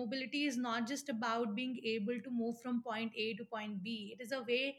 mobility is not just about being able to move from point A to point B. It is a way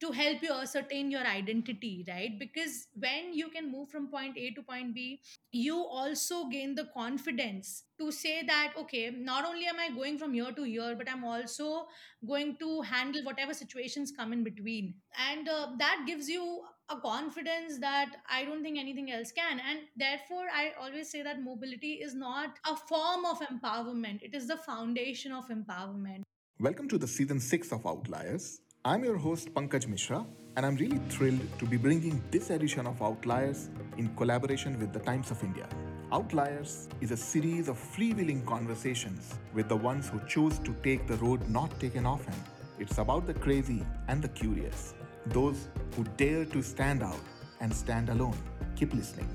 to help you ascertain your identity, right? Because when you can move from point A to point B, you also gain the confidence to say that, okay, not only am I going from year to year, but I'm also going to handle whatever situations come in between. And uh, that gives you a confidence that I don't think anything else can. And therefore, I always say that mobility is not a form of empowerment, it is the foundation of empowerment. Welcome to the season 6 of Outliers. I'm your host Pankaj Mishra, and I'm really thrilled to be bringing this edition of Outliers in collaboration with the Times of India. Outliers is a series of freewheeling conversations with the ones who choose to take the road not taken often. It's about the crazy and the curious, those who dare to stand out and stand alone. Keep listening.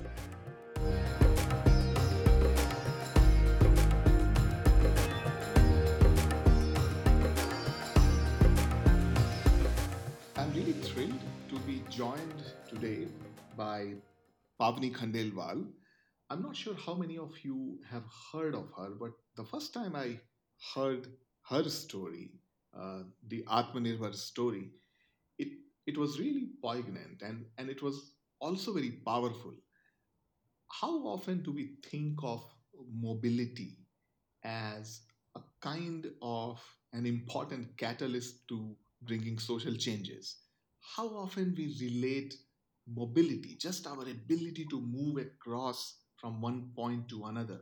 I'm really thrilled to be joined today by Pavni Khandelwal. I'm not sure how many of you have heard of her, but the first time I heard her story, uh, the Atmanirbhar story, it, was really poignant and, and it was also very powerful. How often do we think of mobility as a kind of an important catalyst to bringing social changes? How often we relate mobility, just our ability to move across from one point to another,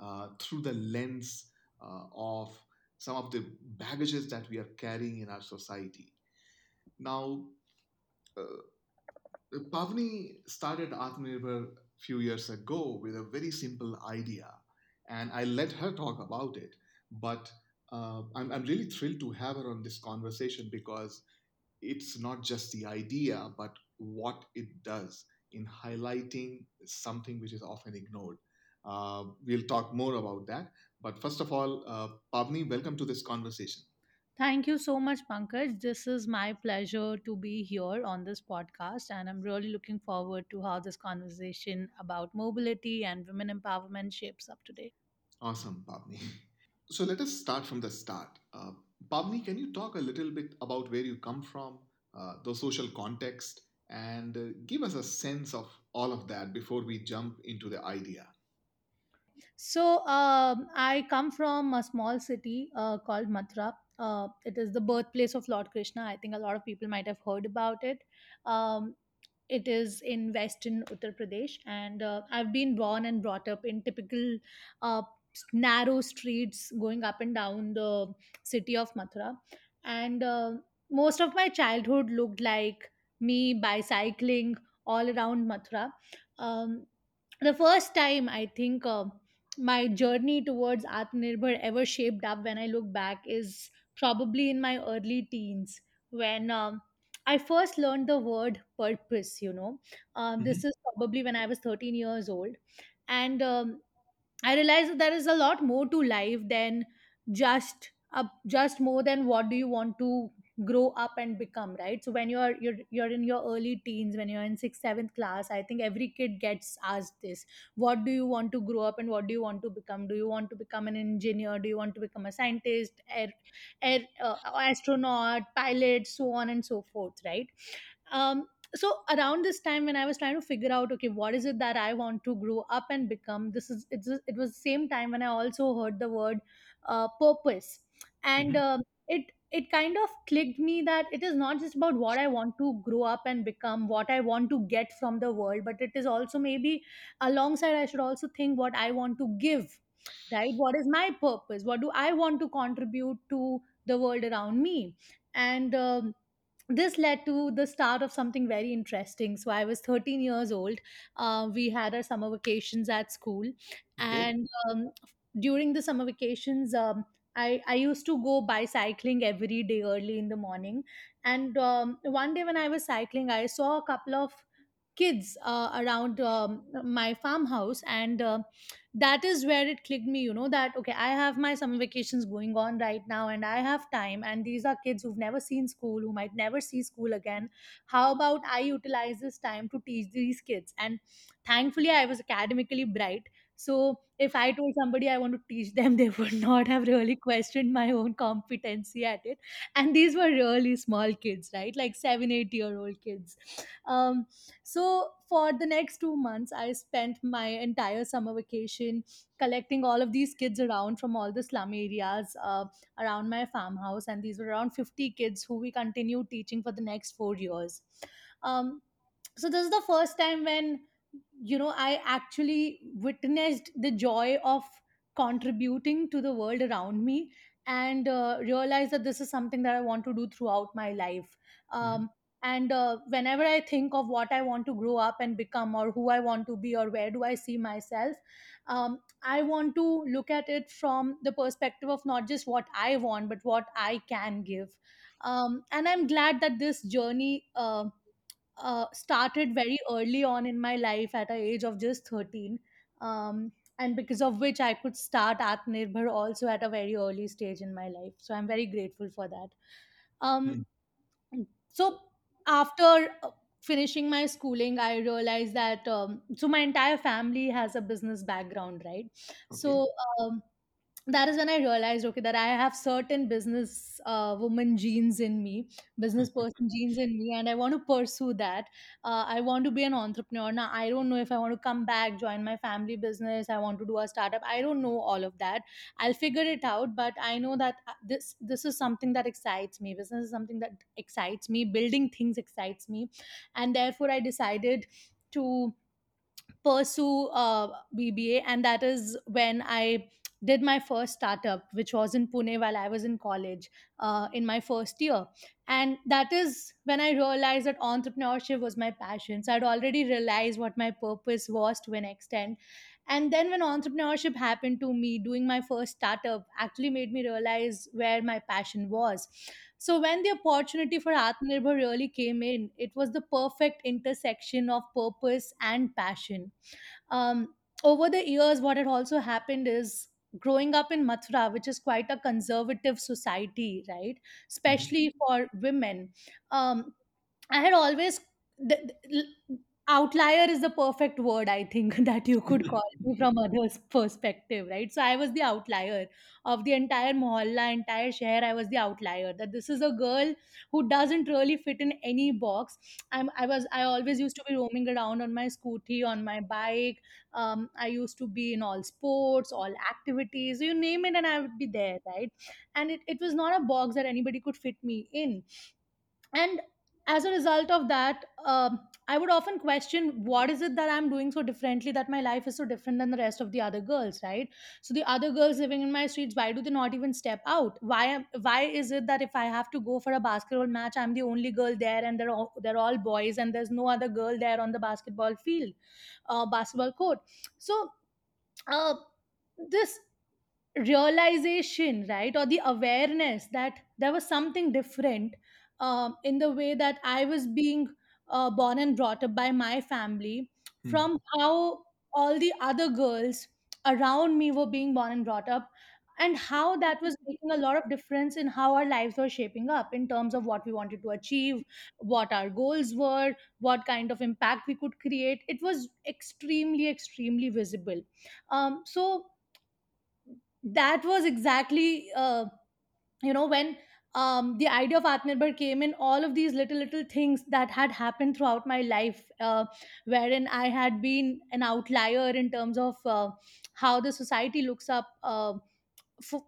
uh, through the lens uh, of some of the baggages that we are carrying in our society. Now, uh, Pavni started Atmanirbhar a few years ago with a very simple idea, and I let her talk about it. But uh, I'm, I'm really thrilled to have her on this conversation because it's not just the idea, but what it does in highlighting something which is often ignored. Uh, we'll talk more about that. But first of all, uh, Pavni, welcome to this conversation. Thank you so much, Pankaj. This is my pleasure to be here on this podcast, and I'm really looking forward to how this conversation about mobility and women empowerment shapes up today. Awesome, Pavni. So let us start from the start. Uh, Pavni, can you talk a little bit about where you come from, uh, the social context, and uh, give us a sense of all of that before we jump into the idea? So, um, I come from a small city uh, called Mathura. Uh, it is the birthplace of Lord Krishna. I think a lot of people might have heard about it. Um, it is in western Uttar Pradesh, and uh, I've been born and brought up in typical uh, narrow streets going up and down the city of Mathura. And uh, most of my childhood looked like me bicycling all around Mathura. Um, the first time I think uh, my journey towards Atmanirbhar ever shaped up when I look back is probably in my early teens when um, I first learned the word purpose. You know, um, this Mhm. is probably when I was 13 years old, and um, I realized that there is a lot more to life than just uh, just more than what do you want to grow up and become right? So when you're you're you're in your early teens when you're in sixth seventh class i think every kid gets asked this what do you want to grow up and what do you want to become? Do you want to become an engineer? Do you want to become a scientist air, air uh, astronaut pilot so on and so forth right? Um, so around this time when i was trying to figure out okay what is it that i want to grow up and become? This is it's, it was the same time when i also heard the word uh, purpose. And Mhm. um, it it kind of clicked me that it is not just about what i want to grow up and become what i want to get from the world but it is also maybe alongside i should also think what i want to give right what is my purpose what do i want to contribute to the world around me and um, this led to the start of something very interesting. So I was 13 years old. Uh, we had our summer vacations at school, Okay. and um, during the summer vacations, um, I I used to go bicycling every day early in the morning. And um, one day when I was cycling, I saw a couple of kids uh, around um, my farmhouse. And uh, that is where it clicked me you know that okay i have my summer vacations going on right now and i have time. And these are kids who've never seen school who might never see school again. How about i utilize this time to teach these kids? And thankfully i was academically bright So if I told somebody I want to teach them, they would not have really questioned my own competency at it. And these were really small kids, right? Like seven, eight year old kids. Um, so for the next two months, I spent my entire summer vacation collecting all of these kids around from all the slum areas uh, around my farmhouse. And these were around 50 kids who we continued teaching for the next four years. Um, so this is the first time when you know i actually witnessed the joy of contributing to the world around me and uh, realized that this is something that i want to do throughout my life Mhm. um, and uh, whenever i think of what i want to grow up and become or who i want to be or where do i see myself um, i want to look at it from the perspective of not just what i want but what i can give um, and i'm glad that this journey uh, uh, started very early on in my life at a age of just 13 um, and because of which i could start at atmanirbhar also at a very early stage in my life so i'm very grateful for that um, Hmm. so after uh, finishing my schooling i realized that um, so my entire family has a business background right Okay. so um, that is when I realized, okay, that I have certain business uh, woman genes in me, business person genes in me, and I want to pursue that. Uh, I want to be an entrepreneur. Now, I don't know if I want to come back, join my family business. I want to do a startup. I don't know all of that. I'll figure it out, but I know that uh, this this is something that excites me. Business is something that excites me. Building things excites me, and therefore I decided to pursue uh, BBA, and that is when I did my first startup, which was in Pune while I was in college uh, in my first year. And that is when I realized that entrepreneurship was my passion. So I'd already realized what my purpose was to an extent. And then when entrepreneurship happened to me, doing my first startup actually made me realize where my passion was. So when the opportunity for Atmanirbhar really came in, it was the perfect intersection of purpose and passion um, over the years, what had also happened is growing up in Mathura, which is quite a conservative society, right? Mhm. Especially for women. Um, I had always the, the- outlier is the perfect word I think that you could call me from others' perspective, right? So I was the outlier of the entire mohalla, entire share. I was the outlier. That this is a girl who doesn't really fit in any box. I'm I was I always used to be roaming around on my scooty, on my bike. Um, I used to be in all sports, all activities, you name it, and I would be there, right? And it, it was not a box that anybody could fit me in and as a result of that um, i would often question what is it that i'm doing so differently that my life is so different than the rest of the other girls right? So the other girls living in my streets why do they not even step out? Why why is it that if i have to go for a basketball match i'm the only girl there and they're all they're all boys and there's no other girl there on the basketball field uh, basketball court? So uh, this realization right or the awareness that there was something different um, in the way that i was being uh, born and brought up by my family Hmm. from how all the other girls around me were being born and brought up and how that was making a lot of difference in how our lives were shaping up in terms of what we wanted to achieve what our goals were what kind of impact we could create it was extremely extremely visible um, so that was exactly uh, you know when um, the idea of atmanirbhar came in all of these little little things that had happened throughout my life uh, wherein i had been an outlier in terms of uh, how the society looks up uh, for,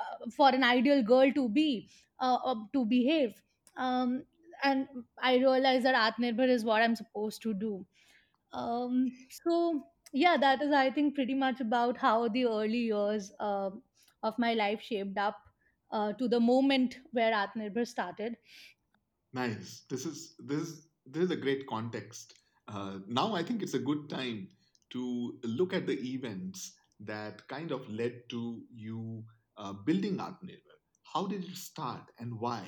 uh, for an ideal girl to be uh, uh, to behave. Um, and i realized that atmanirbhar is what i'm supposed to do. Um, so yeah, that is I think pretty much about how the early years um of my life shaped up uh, to the moment where Atmanirbhar started. Nice. This is this is this is a great context. Uh, now I think it's a good time to look at the events that kind of led to you uh, building Atmanirbhar. How did it start and why?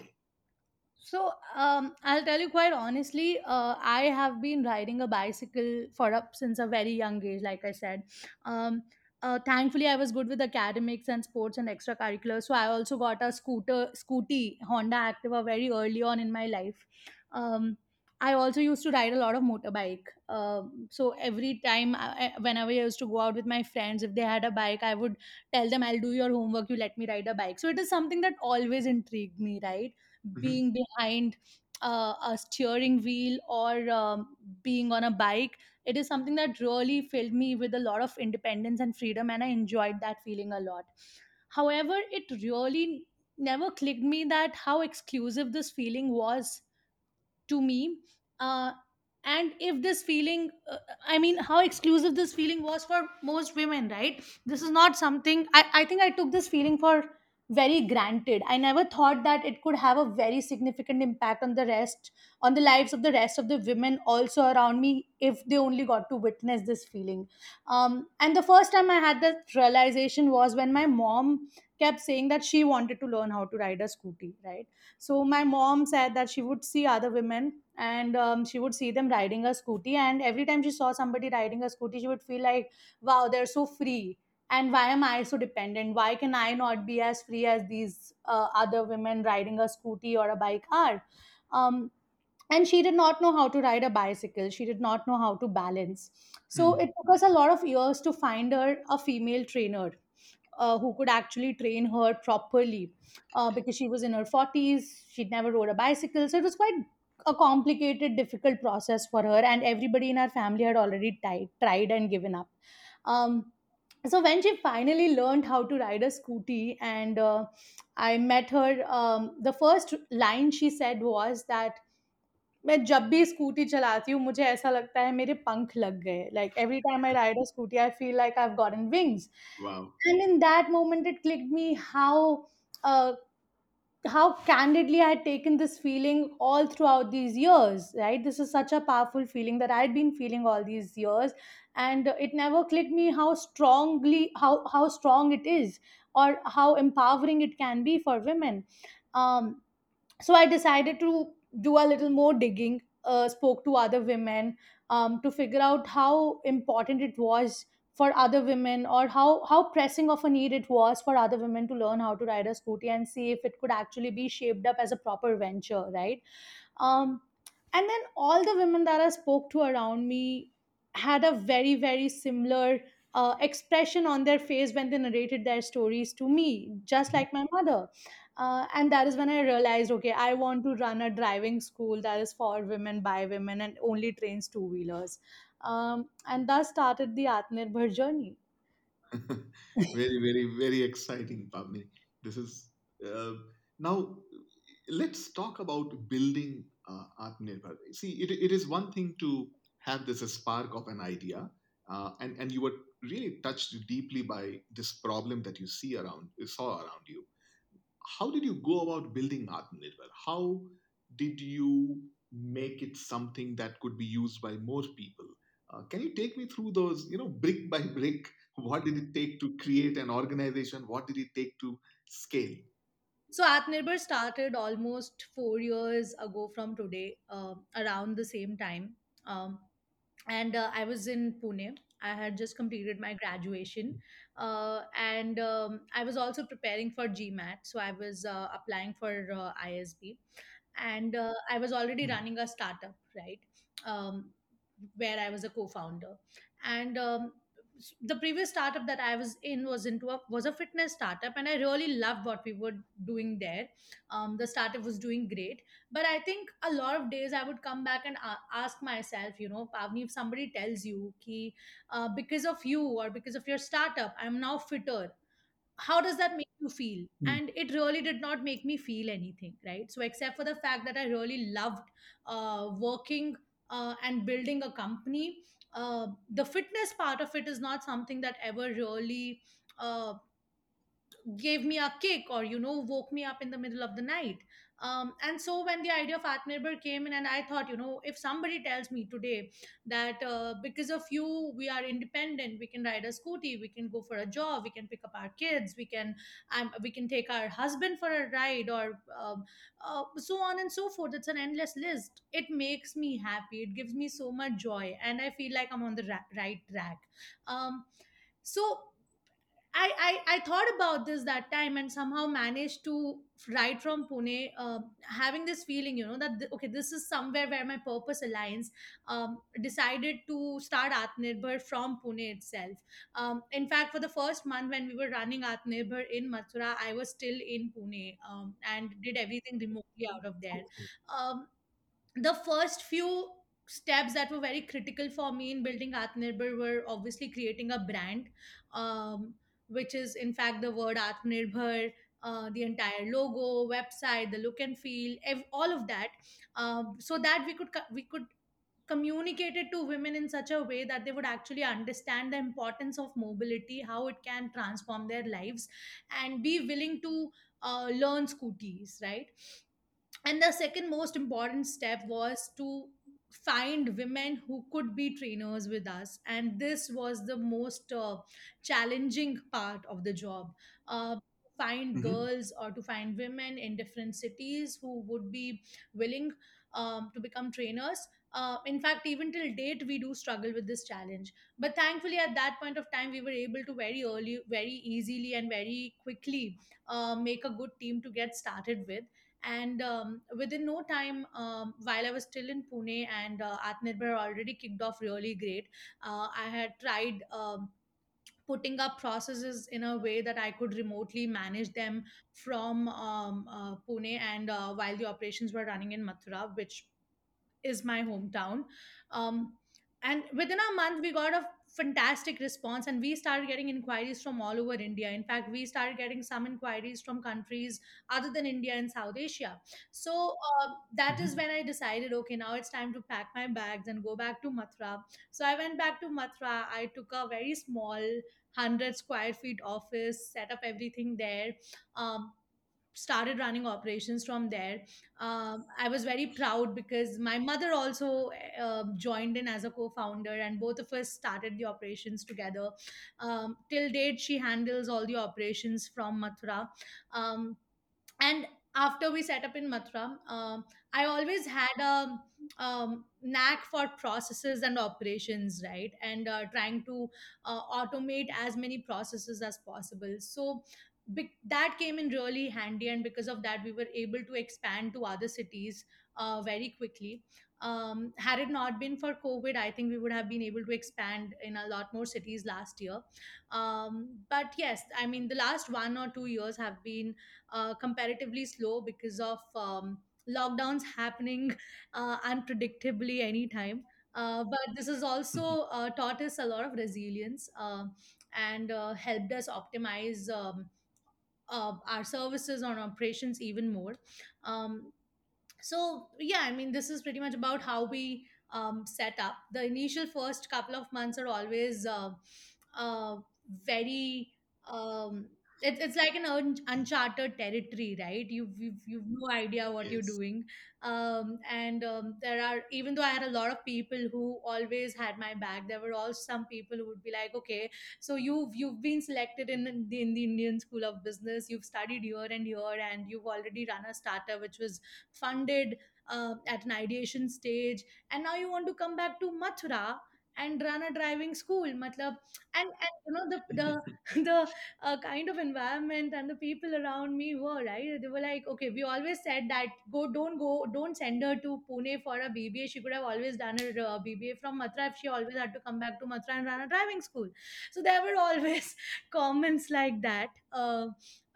So um, I'll tell you quite honestly, uh, I have been riding a bicycle for up since a very young age. Like I said, um, uh, thankfully I was good with academics and sports and extracurriculars. So I also got a scooter, scooty Honda Activa very early on in my life. Um, I also used to ride a lot of motorbike. Um, so every time, I, I- whenever I used to go out with my friends, if they had a bike, I would tell them, "I'll do your homework. You let me ride a bike." So it is something that always intrigued me, right? Mhm. Being behind uh, a steering wheel or um, being on a bike, it is something that really filled me with a lot of independence and freedom, and I enjoyed that feeling a lot. However, it really never clicked me that how exclusive this feeling was to me uh, and if this feeling uh, i mean how exclusive this feeling was for most women right this is not something I, I think i took this feeling for very granted. I never thought that it could have a very significant impact on the rest on the lives of the rest of the women also around me if they only got to witness this feeling. Um, and the first time i had that realization was when my mom kept saying that she wanted to learn how to ride a scooty right? So my mom said that she would see other women and um, she would see them riding a scooty and every time she saw somebody riding a scooty she would feel like wow they're so free and why am i so dependent? Why can i not be as free as these uh, other women riding a scooty or a bike are? Um, and she did not know how to ride a bicycle. She did not know how to balance. So Hmm. it took us a lot of years to find her a female trainer uh, who could actually train her properly uh, because she was in her 40s she'd never rode a bicycle. So it was quite a complicated difficult process for her. And everybody in our family had already tried, tried and given up. Um, so when she finally learned how to ride a scooty and uh, i met her um, the first line she said was that मैं जब भी scooty चलाती हूँ मुझे ऐसा लगता है मेरे पंख लग गए like every time I ride a scooty I feel like I have gotten wings Wow. and in that moment it clicked me how uh, how candidly i had taken this feeling all throughout these years right this is such a powerful feeling that i had been feeling all these years and it never clicked me how strongly how how strong it is or how empowering it can be for women. Um, so i decided to do a little more digging uh, spoke to other women um, to figure out how important it was for other women or how how pressing of a need it was for other women to learn how to ride a scooty and see if it could actually be shaped up as a proper venture right? Um, and then all the women that i spoke to around me had a very very similar uh, expression on their face when they narrated their stories to me just like my mother uh, and that is when i realized okay i want to run a driving school that is for women by women and only trains two wheelers um, and thus started the atmanirbhar journey very, very, very exciting, Pavni. This is uh, now. Let's talk about building uh, Atmanirbhar. See, it, it is one thing to have this spark of an idea, uh, and and you were really touched deeply by this problem that you see around, you saw around you how did you go about building Atmanirbhar? How did you make it something that could be used by more people? Uh, can you take me through those, you know, brick by brick? What did it take to create an organization? What did it take to scale? So Atmanirbhar started almost four years ago from today, um, around the same time. Um, and uh, I was in Pune. I had just completed my graduation, uh, and um, I was also preparing for GMAT. So I was uh, applying for uh, ISB, and uh, I was already Hmm. running a startup, right? Um, where I was a co-founder, and um, the previous startup that I was in was into a was a fitness startup, and I really loved what we were doing there. Um, the startup was doing great, but I think a lot of days I would come back and a- ask myself, you know, Pavni, if somebody tells you ki, uh, because of you or because of your startup, I'm now fitter how does that make you feel Hmm. and it really did not make me feel anything right so except for the fact that i really loved uh, working uh, and building a company uh, the fitness part of it is not something that ever really uh, gave me a kick or you know woke me up in the middle of the night um, and so when the idea of atmanirbhar came in and i thought you know if somebody tells me today that uh, because of you we are independent we can ride a scooty we can go for a job we can pick up our kids we can um, we can take our husband for a ride or um, uh, so on and so forth. It's an endless list. It makes me happy. It gives me so much joy and i feel like i'm on the ra- right track. Um, so I, I I thought about this that time and somehow managed to write from Pune, uh, having this feeling, you know, that th- okay, this is somewhere where my purpose aligns. Um, decided to start Atmanirbhar from Pune itself. Um, in fact, for the first month when we were running Atmanirbhar in Mathura, I was still in Pune um, and did everything remotely out of there. Um, the first few steps that were very critical for me in building Atmanirbhar were obviously creating a brand, um, which is in fact the word Atmanirbhar, uh, the entire logo, website, the look and feel, ev- all of that, um, so that we could co- we could communicate it to women in such a way that they would actually understand the importance of mobility, how it can transform their lives, and be willing to uh, learn scooties, right? and the second most important step was to find women who could be trainers with us and this was the most uh, challenging part of the job uh, find Mhm. girls or to find women in different cities who would be willing um, to become trainers. Uh, in fact even till date we do struggle with this challenge. But thankfully at that point of time we were able to very early very easily and very quickly uh, make a good team to get started with. And um, within no time um, while i was still in pune and uh, atmanirbhar already kicked off really great uh, i had tried um, putting up processes in a way that i could remotely manage them from um, uh, pune and uh, while the operations were running in mathura which is my hometown. Um, and within a month, we got a fantastic response, and we started getting inquiries from all over India. In fact, we started getting some inquiries from countries other than India and South Asia. So uh, that is Mhm. when I decided, okay, now it's time to pack my bags and go back to Mathura. So I went back to Mathura. I took a very small 100 square feet office, set up everything there. Um, started running operations from there. Um, I was very proud because my mother also uh, joined in as a co-founder, and both of us started the operations together. Um, till date, she handles all the operations from Mathura. Um, and after we set up in Mathura, um, I always had a um, knack for processes and operations, right? And uh, trying to uh, automate as many processes as possible. So be- that came in really handy, and because of that, we were able to expand to other cities uh, very quickly. Um, had it not been for COVID, I think we would have been able to expand in a lot more cities last year. Um, but yes, I mean, the last one or two years have been uh, comparatively slow because of um, lockdowns happening uh, unpredictably anytime. Uh, but this has also uh, taught us a lot of resilience uh, and uh, helped us optimize um, uh, our services on operations even more. Um, so yeah i mean this is pretty much about how we um, set up the initial first couple of months are always uh, uh, very um, it, it's like an un- uncharted territory right? You've, you've you've no idea what you're Yes. doing. Um, and um, there are even though i had a lot of people who always had my back there were also some people who would be like okay so you've you've been selected in the, in the indian school of business. You've studied here and here and you've already run a startup which was funded uh, at an ideation stage. And now you want to come back to mathura and run a driving school matlab and, and you know the the the uh, kind of environment and the people around me were right? They were like okay we always said that go don't go don't send her to pune for a bba she could have always done her uh, bba from mathura if she always had to come back to mathura and run a driving school. So there were always comments like that uh,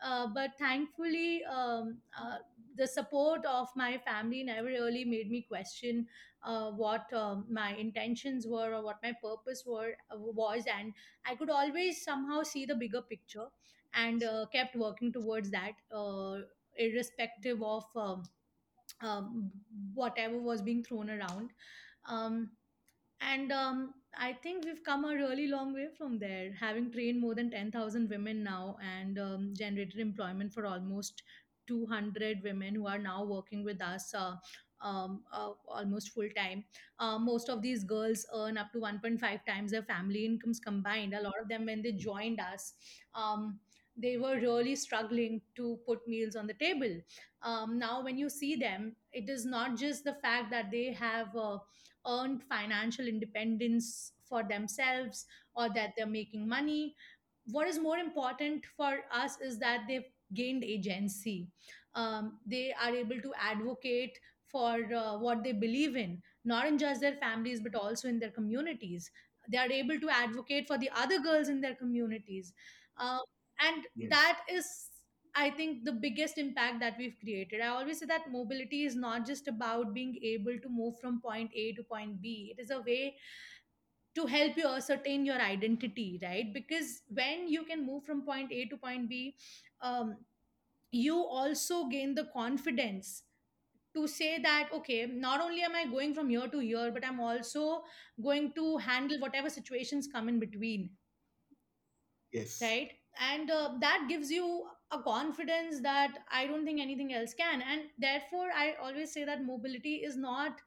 uh, but thankfully um, uh, the support of my family never really made me question uh, what um, my intentions were or what my purpose were uh, was and i could always somehow see the bigger picture and uh, kept working towards that uh, irrespective of um, um, whatever was being thrown around. Um, and um, I think we've come a really long way from there, having trained more than 10,000 women now and um, generated employment for almost 200 women who are now working with us. Uh, um, uh, almost full time. Uh, most of these girls earn up to 1.5 times their family incomes combined. A lot of them, when they joined us, um, they were really struggling to put meals on the table. Um, now, when you see them, it is not just the fact that they have uh, earned financial independence for themselves or that they're making money what is more important for us is that they've gained agency. Um, they are able to advocate for uh, what they believe in not in just their families but also in their communities. They are able to advocate for the other girls in their communities. Uh, and Yes. that is i think the biggest impact that we've created. I always say that mobility is not just about being able to move from point a to point b. It is a way to help you ascertain your identity right? Because when you can move from point a to point b um, you also gain the confidence to say that okay not only am i going from year to year but i'm also going to handle whatever situations come in between. Yes. right? And uh, that gives you a confidence that i don't think anything else can. And therefore i always say that mobility is not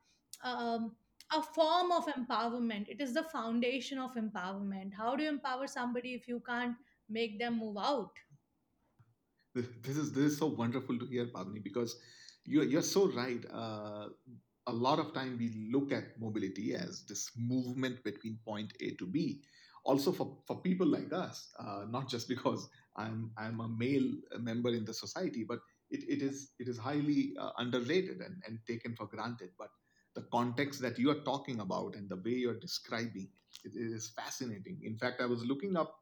um, a form of empowerment it is the foundation of empowerment how do you empower somebody if you can't make them move out This is this is so wonderful to hear, Pavni, because you're you're so right. Uh, a lot of time we look at mobility as this movement between point A to B. Also for, for people like us, uh, not just because I'm I'm a male member in the society, but it, it is it is highly uh, underrated and, and taken for granted. But the context that you are talking about and the way you're describing it, it is fascinating. In fact, I was looking up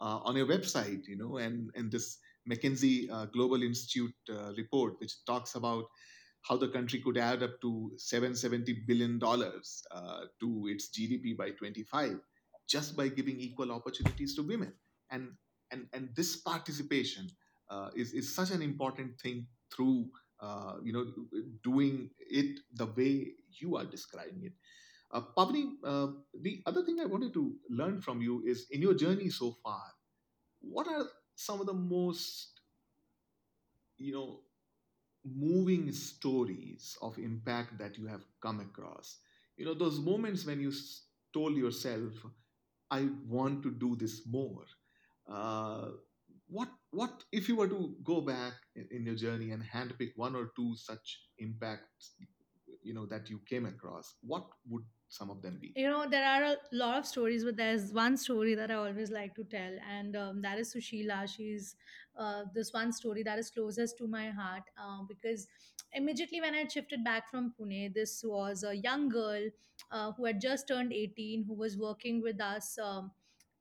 uh, on your website, you know, and and this McKinsey uh, Global Institute uh, report, which talks about how the country could add up to 770 billion dollars uh, to its GDP by 25 just by giving equal opportunities to women. And and and this participation uh, is is such an important thing through uh, you know doing it the way you are describing it. Uh, Pavni, uh, the other thing I wanted to learn from you is in your journey so far, what are some of the most you know moving stories of impact that you have come across you know those moments when you told yourself i want to do this more uh, what what if you were to go back in, in your journey and handpick one or two such impacts you know that you came across what would some of them be? You know there are a lot of stories but there's one story that i always like to tell and um, that is sushila. She's uh, this one story that is closest to my heart uh, because immediately when i shifted back from pune this was a young girl uh, who had just turned 18 who was working with us um,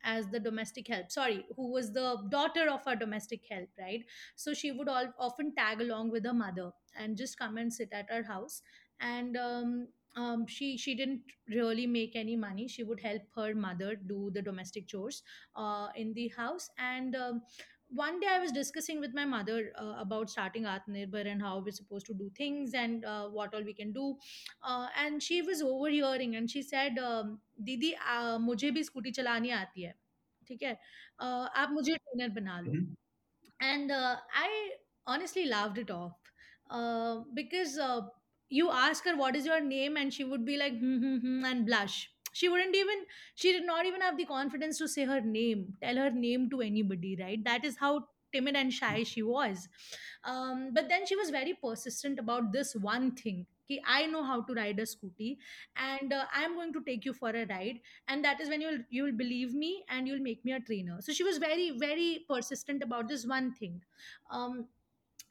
as the domestic help sorry who was the daughter of our domestic help right so she would all often tag along with her mother and just come and sit at our house and um, um, she she didn't really make any money. She would help her mother do the domestic chores uh, in the house. And um, one day I was discussing with my mother uh, about starting Atmanirbhar and how we're supposed to do things and uh, what all we can do. Uh, and she was overhearing and she said, um, "दीदी uh, मुझे भी scooty चलानी आती है ठीक है uh, आप मुझे ट्रेनर बना लो Mhm. and uh, I honestly laughed it off uh, because uh, you ask her what is your name, and she would be like hmm, hmm, hmm, and blush. She wouldn't even. She did not even have the confidence to say her name, tell her name to anybody. Right? That is how timid and shy she was. Um, but then she was very persistent about this one thing. I know how to ride a scooty, and uh, I'm going to take you for a ride and that is when you'll you'll believe me and you'll make me a trainer so she was very very persistent about this one thing um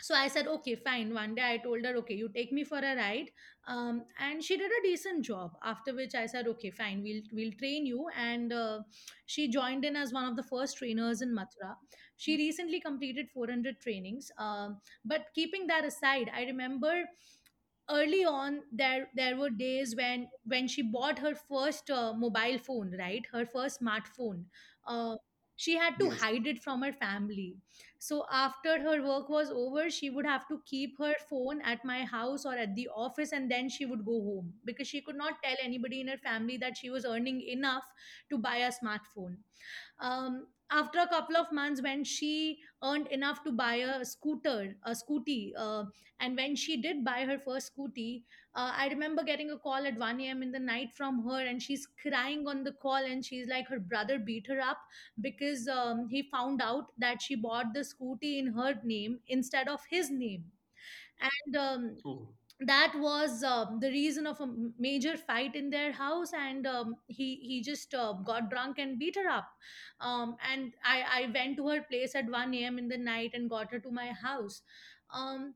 so i said okay fine. One day i told her okay you take me for a ride um, and she did a decent job. After which i said okay fine we'll we'll train you and uh, she joined in as one of the first trainers in mathura. She recently completed 400 trainings um, but keeping that aside i remember early on there there were days when when she bought her first uh, mobile phone right? Her first smartphone. Uh, she had to yes. hide it from her family. So after her work was over she would have to keep her phone at my house or at the office and then she would go home because she could not tell anybody in her family that she was earning enough to buy a smartphone. Um, after a couple of months when she earned enough to buy a scooter a scooty uh, and when she did buy her first scooty uh, i remember getting a call at 1 a.m in the night from her and she's crying on the call and she's like her brother beat her up because um, he found out that she bought the scooty in her name instead of his name. And um, oh that was um, the reason of a m- major fight in their house and um, he he just uh, got drunk and beat her up. Um, and I, I went to her place at 1 a.m in the night and got her to my house. Um,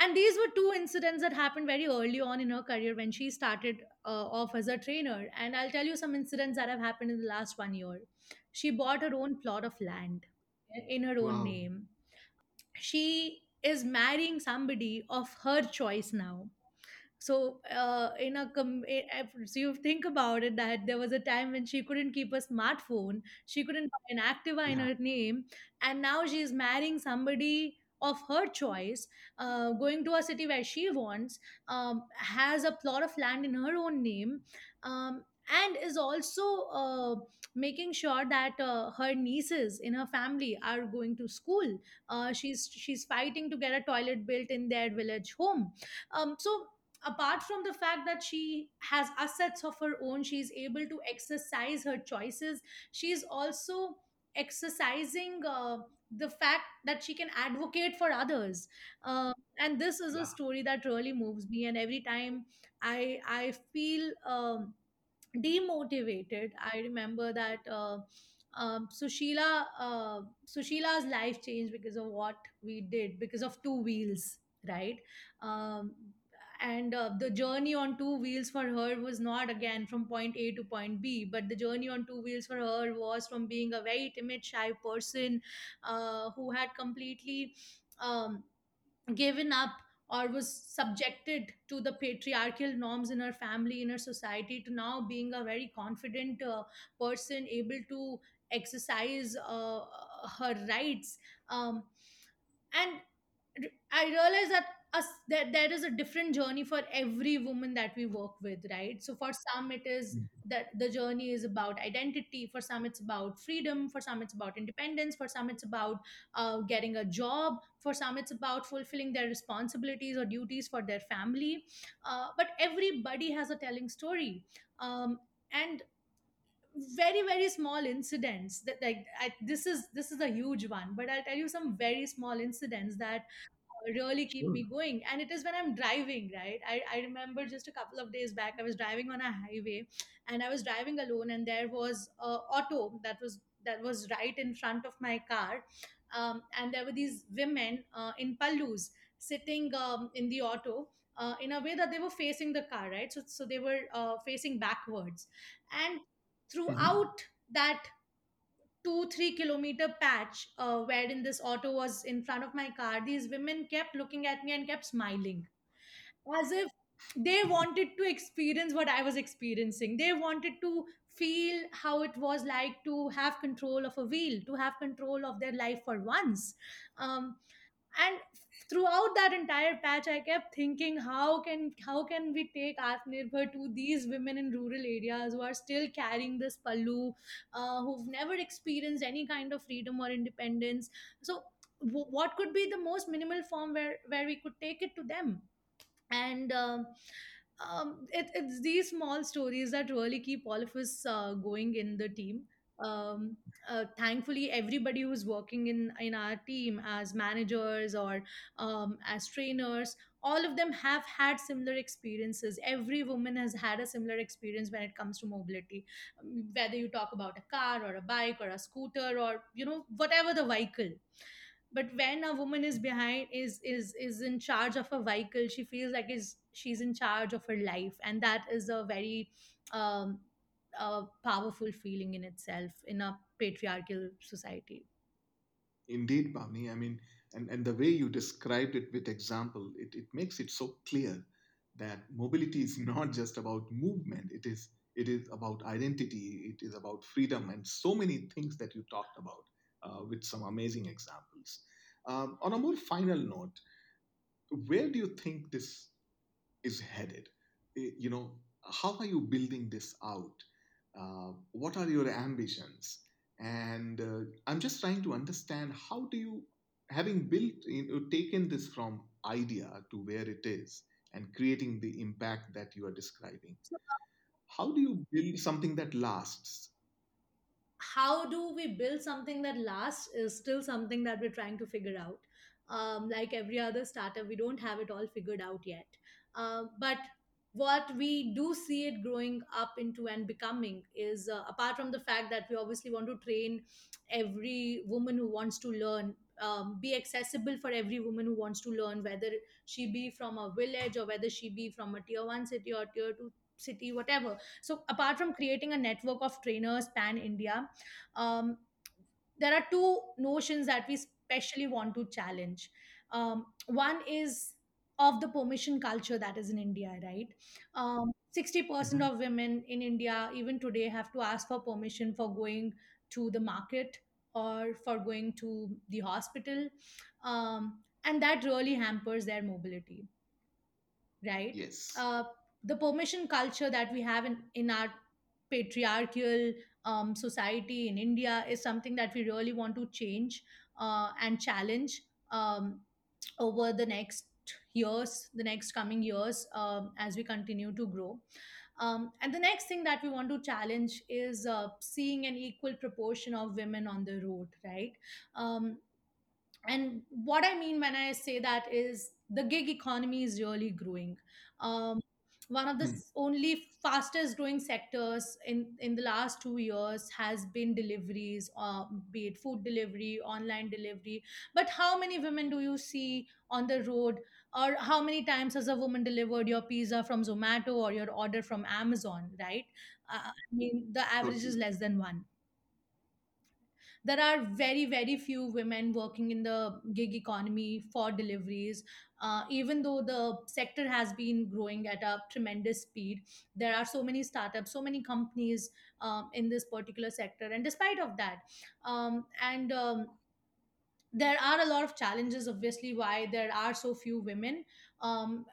and these were two incidents that happened very early on in her career when she started uh, off as a trainer. And i'll tell you some incidents that have happened in the last one year. She bought her own plot of land in her own Wow. name. She is marrying somebody of her choice now so uh, in a com- eh, eh, so you think about it that there was a time when she couldn't keep a smartphone she couldn't buy an activa in Yeah. her name and now she is marrying somebody of her choice uh, going to a city where she wants um, has a plot of land in her own name um, and is also uh, making sure that uh, her nieces in her family are going to school. Uh, she's she's fighting to get a toilet built in their village home. Um, so apart from the fact that she has assets of her own she's able to exercise her choices. She's also exercising uh, the fact that she can advocate for others. Uh, and this is a Yeah. story that really moves me and every time i i feel um, demotivated. I remember that uh, um, sushila uh, sushila's life changed because of what we did because of two wheels right? Um, and uh, the journey on two wheels for her was not again from point a to point b but the journey on two wheels for her was from being a very timid shy person uh, who had completely um, given up or was subjected to the patriarchal norms in her family in her society to now being a very confident uh, person able to exercise uh, her rights. Um, and I realize that us that there is a different journey for every woman that we work with, right? So for some it is Mm. that the journey is about identity, for some it's about freedom, for some it's about independence, for some it's about uh, getting a job, for some it's about fulfilling their responsibilities or duties for their family. Uh, but everybody has a telling story. Um, and very very small incidents that like I, this is this is a huge one but i'll tell you some very small incidents that really keep me going. And it is when i'm driving right? I, I remember just a couple of days back i was driving on a highway and i was driving alone and there was a auto that was that was right in front of my car. Um, and there were these women uh, in pallus sitting um, in the auto uh, in a way that they were facing the car right? So, so they were uh, facing backwards. And Mhm. throughout that two three kilometer patch uh, wherein this auto was in front of my car these women kept looking at me and kept smiling as if they wanted to experience what I was experiencing. They wanted to feel how it was like to have control of a wheel, to have control of their life for once. Um, and throughout that entire patch, I kept thinking, how can how can we take Atmanirbhar to these women in rural areas who are still carrying this pallu, uh, who've never experienced any kind of freedom or independence. So, w- what could be the most minimal form where where we could take it to them? and um, um, it, it's these small stories that really keep all of us uh, going in the team um, uh, thankfully everybody who's working in in our team as managers or um, as trainers all of them have had similar experiences. Every woman has had a similar experience when it comes to mobility. Um, whether you talk about a car or a bike or a scooter or you know whatever the vehicle. But when a woman is behind is is is in charge of a vehicle she feels like is she's in charge of her life. And that is a very um uh, powerful feeling in itself in a patriarchal society Indeed, Bhavni. I mean, and, and the way you described it with example, it, it makes it so clear that mobility is not just about movement. It is it is about identity. It is about freedom and so many things that you talked about uh, with some amazing examples. Um, on a more final note, where do you think this is headed? Eh, You know, how are you building this out? Uh, what are your ambitions? And uh, I'm just trying to understand how do you, having built, you know, taken this from idea to where it is and creating the impact that you are describing, how do you build something that lasts? how do we build something that lasts is still something that we're trying to figure out um, like every other startup we don't have it all figured out yet uh, but what we do see it growing up into and becoming is uh, apart from the fact that we obviously want to train every woman who wants to learn um, be accessible for every woman who wants to learn whether she be from a village or whether she be from a tier 1 city or tier 2 city whatever so apart from creating a network of trainers pan india um, there are two notions that we especially want to challenge. Um, one is of the permission culture that is in India, right? Um, 60% Mhm. of women in India, even today, have to ask for permission for going to the market or for going to the hospital. Um, and that really hampers their mobility right? Yes. Uh, the permission culture that we have in, in our patriarchal um, society in India is something that we really want to change uh, and challenge um, over the next years, the next coming years, um, as we continue to grow. Um, and the next thing that we want to challenge is uh, seeing an equal proportion of women on the road, right? Um, and what i mean when i say that is the gig economy is really growing um, one of the Hmm. s- only fastest growing sectors in in the last two years has been deliveries uh, be it food delivery online delivery. But how many women do you see on the road? Or how many times has a woman delivered your pizza from zomato or your order from amazon right? Uh, i mean the average is less than one. There are very very few women working in the gig economy for deliveries uh, even though the sector has been growing at a tremendous speed there are so many startups so many companies um, in this particular sector. And despite of that um, and um, there are a lot of challenges obviously why there are so few women um,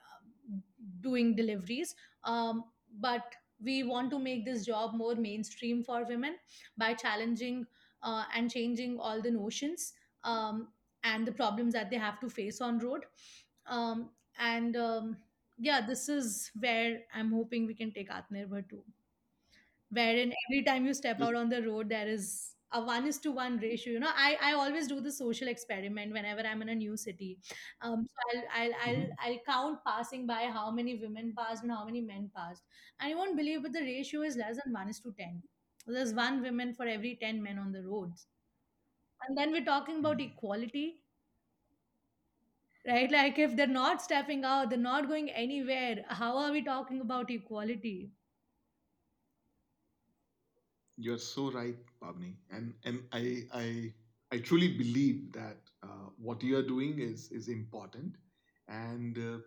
doing deliveries. Um, but we want to make this job more mainstream for women by challenging uh, and changing all the notions um, and the problems that they have to face on road um, and um, yeah this is where i'm hoping we can take atmanirbhar to wherein every time you step out on the road there is a one is to one ratio. You know i i always do the social experiment whenever i'm in a new city. Um so i'll i'll i'll, Mhm. I'll count passing by how many women passed and how many men passed. And you won't believe but the ratio is less than one is to 10 there's one woman for every 10 men on the roads. And then we're talking about equality right? Like if they're not stepping out they're not going anywhere how are we talking about equality? You're so right, Pavni, and and I I I truly believe that uh, what you are doing is is important, and uh,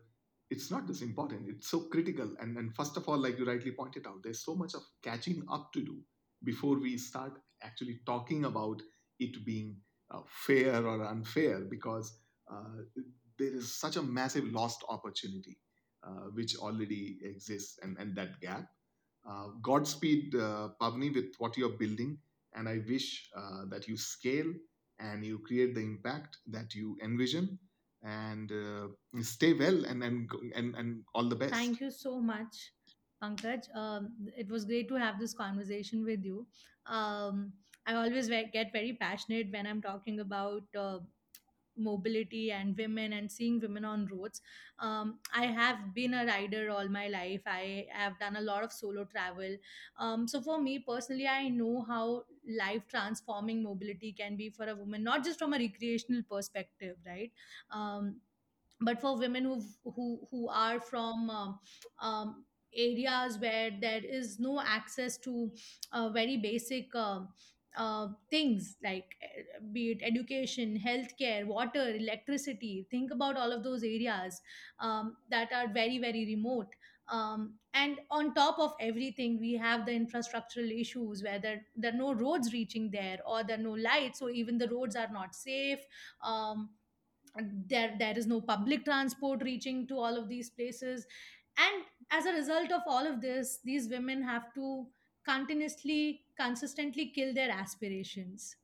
it's not just important; it's so critical. And and first of all, like you rightly pointed out, there's so much of catching up to do before we start actually talking about it being uh, fair or unfair, because uh, there is such a massive lost opportunity uh, which already exists, and and that gap uh, Godspeed, uh, Pavni, with what you're building. And I wish uh, that you scale and you create the impact that you envision and uh, stay well and, and, and, and all the best. Thank you so much, Pankaj. Um, it was great to have this conversation with you. Um, I always get very passionate when I'm talking about uh, mobility and women and seeing women on roads. Um, I have been a rider all my life. I have done a lot of solo travel. Um, so for me personally, I know how life transforming mobility can be for a woman, not just from a recreational perspective, right? Um, but for women who who who are from um, um, areas where there is no access to uh, very basic um uh, things like uh, be it education healthcare water electricity think about all of those areas um, that are very very remote. Um, and on top of everything we have the infrastructural issues where there, there are no roads reaching there or there are no lights so even the roads are not safe um, there there is no public transport reaching to all of these places. And as a result of all of this these women have to continuously consistently kill their aspirations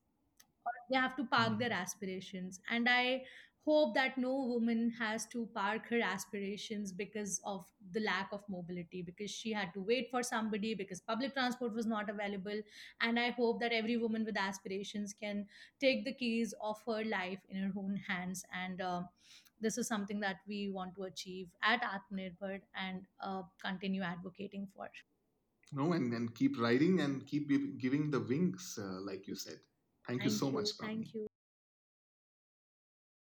they have to park their Mhm. aspirations and i hope that no woman has to park her aspirations because of the lack of mobility because she had to wait for somebody because public transport was not available and i hope that every woman with aspirations can take the keys of her life in her own hands and uh, this is something that we want to achieve at Atmanirbhar and uh, continue advocating for. No, and, and keep riding and keep giving the wings, uh, like you said. Thank you so you. much, Thank Pavni. you.